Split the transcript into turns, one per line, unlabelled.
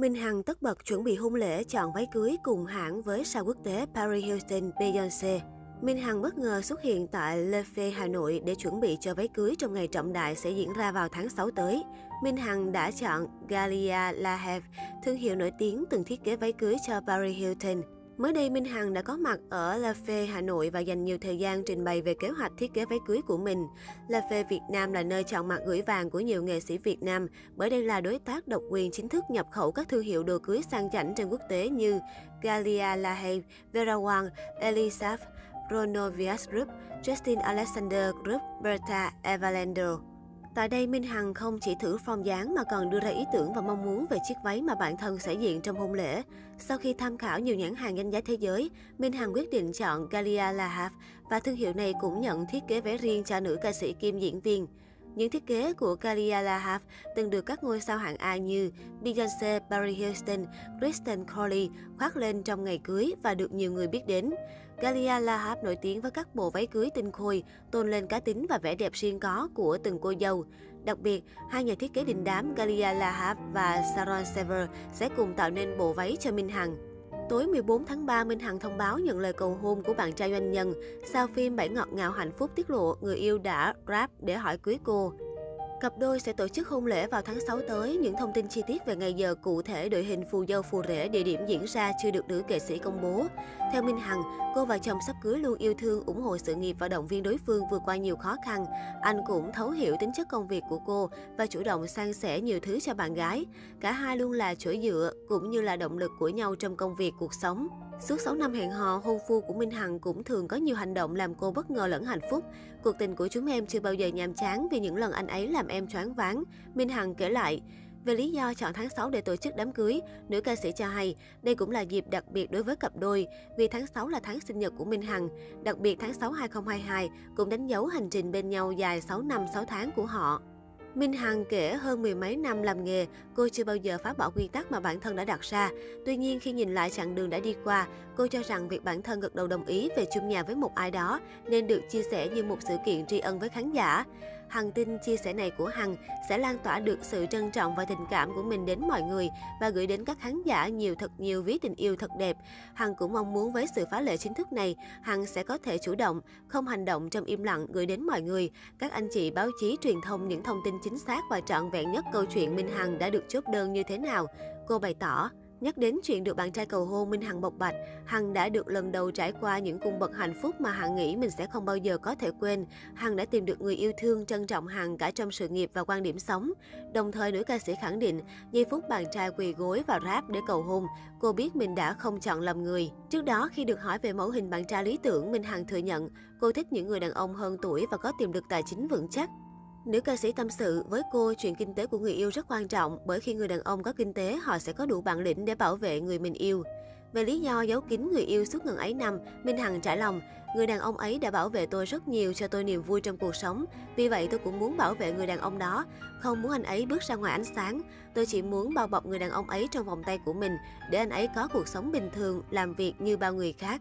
Minh Hằng tất bật chuẩn bị hôn lễ chọn váy cưới cùng hãng với sao quốc tế Paris Hilton Beyoncé. Minh Hằng bất ngờ xuất hiện tại Le Fay Hà Nội để chuẩn bị cho váy cưới trong ngày trọng đại sẽ diễn ra vào tháng 6 tới. Minh Hằng đã chọn Galia La Have, thương hiệu nổi tiếng từng thiết kế váy cưới cho Paris Hilton. Mới đây, Minh Hằng đã có mặt ở La Phê, Hà Nội và dành nhiều thời gian trình bày về kế hoạch thiết kế váy cưới của mình. La Phê Việt Nam là nơi chọn mặt gửi vàng của nhiều nghệ sĩ Việt Nam, bởi đây là đối tác độc quyền chính thức nhập khẩu các thương hiệu đồ cưới sang chảnh trên quốc tế như Galia La Vera Wang, Elisaf, Rono Vias Group, Justin Alexander Group, Berta Evalander. Tại đây, Minh Hằng không chỉ thử form dáng mà còn đưa ra ý tưởng và mong muốn về chiếc váy mà bản thân sẽ diện trong hôn lễ. Sau khi tham khảo nhiều nhãn hàng danh giá thế giới, Minh Hằng quyết định chọn Galia La Havre và thương hiệu này cũng nhận thiết kế váy riêng cho nữ ca sĩ kim diễn viên. Những thiết kế của Galia Lahav từng được các ngôi sao hạng A như Beyoncé, Paris Hilton, Kristen Cole khoác lên trong ngày cưới và được nhiều người biết đến. Galia Lahav nổi tiếng với các bộ váy cưới tinh khôi, tôn lên cá tính và vẻ đẹp riêng có của từng cô dâu. Đặc biệt, hai nhà thiết kế đình đám Galia Lahav và Sharon Sever sẽ cùng tạo nên bộ váy cho Minh Hằng. Tối 14 tháng 3, Minh Hằng thông báo nhận lời cầu hôn của bạn trai doanh nhân. Sau phim Bảy ngọt ngào hạnh phúc tiết lộ, người yêu đã rap để hỏi cưới cô. Cặp đôi sẽ tổ chức hôn lễ vào tháng 6 tới. Những thông tin chi tiết về ngày giờ cụ thể, đội hình phù dâu phù rể, địa điểm diễn ra chưa được nữ nghệ sĩ công bố. Theo Minh Hằng, cô và chồng sắp cưới luôn yêu thương, ủng hộ sự nghiệp và động viên đối phương vượt qua nhiều khó khăn. Anh cũng thấu hiểu tính chất công việc của cô và chủ động san sẻ nhiều thứ cho bạn gái. Cả hai luôn là chỗ dựa cũng như là động lực của nhau trong công việc, cuộc sống. Suốt 6 năm hẹn hò, hôn phu của Minh Hằng cũng thường có nhiều hành động làm cô bất ngờ lẫn hạnh phúc. Cuộc tình của chúng em chưa bao giờ nhàm chán vì những lần anh ấy làm em choáng váng. Minh Hằng kể lại, về lý do chọn tháng 6 để tổ chức đám cưới, nữ ca sĩ cho hay đây cũng là dịp đặc biệt đối với cặp đôi vì tháng 6 là tháng sinh nhật của Minh Hằng. Đặc biệt tháng 6 2022 cũng đánh dấu hành trình bên nhau dài 6 năm 6 tháng của họ. Minh Hằng kể hơn mười mấy năm làm nghề, cô chưa bao giờ phá bỏ quy tắc mà bản thân đã đặt ra. Tuy nhiên, khi nhìn lại chặng đường đã đi qua, cô cho rằng việc bản thân gật đầu đồng ý về chung nhà với một ai đó nên được chia sẻ như một sự kiện tri ân với khán giả. Hằng tin chia sẻ này của Hằng sẽ lan tỏa được sự trân trọng và tình cảm của mình đến mọi người và gửi đến các khán giả nhiều thật nhiều ví tình yêu thật đẹp. Hằng cũng mong muốn với sự phá lệ chính thức này, Hằng sẽ có thể chủ động, không hành động trong im lặng gửi đến mọi người, các anh chị báo chí truyền thông những thông tin chính xác và trọn vẹn nhất câu chuyện Minh Hằng đã được chốt đơn như thế nào. Cô bày tỏ, Nhắc đến chuyện được bạn trai cầu hôn, Minh Hằng bộc bạch, Hằng đã được lần đầu trải qua những cung bậc hạnh phúc mà Hằng nghĩ mình sẽ không bao giờ có thể quên. Hằng đã tìm được người yêu thương, trân trọng Hằng cả trong sự nghiệp và quan điểm sống. Đồng thời, nữ ca sĩ khẳng định, giây phút bạn trai quỳ gối và rap để cầu hôn, cô biết mình đã không chọn lầm người. Trước đó, khi được hỏi về mẫu hình bạn trai lý tưởng, Minh Hằng thừa nhận cô thích những người đàn ông hơn tuổi và có tiềm lực tài chính vững chắc. Nữ ca sĩ tâm sự với cô chuyện kinh tế của người yêu rất quan trọng bởi khi người đàn ông có kinh tế họ sẽ có đủ bản lĩnh để bảo vệ người mình yêu. Về lý do giấu kín người yêu suốt ngần ấy năm, Minh Hằng trả lòng, người đàn ông ấy đã bảo vệ tôi rất nhiều cho tôi niềm vui trong cuộc sống. Vì vậy tôi cũng muốn bảo vệ người đàn ông đó, không muốn anh ấy bước ra ngoài ánh sáng. Tôi chỉ muốn bao bọc người đàn ông ấy trong vòng tay của mình để anh ấy có cuộc sống bình thường, làm việc như bao người khác.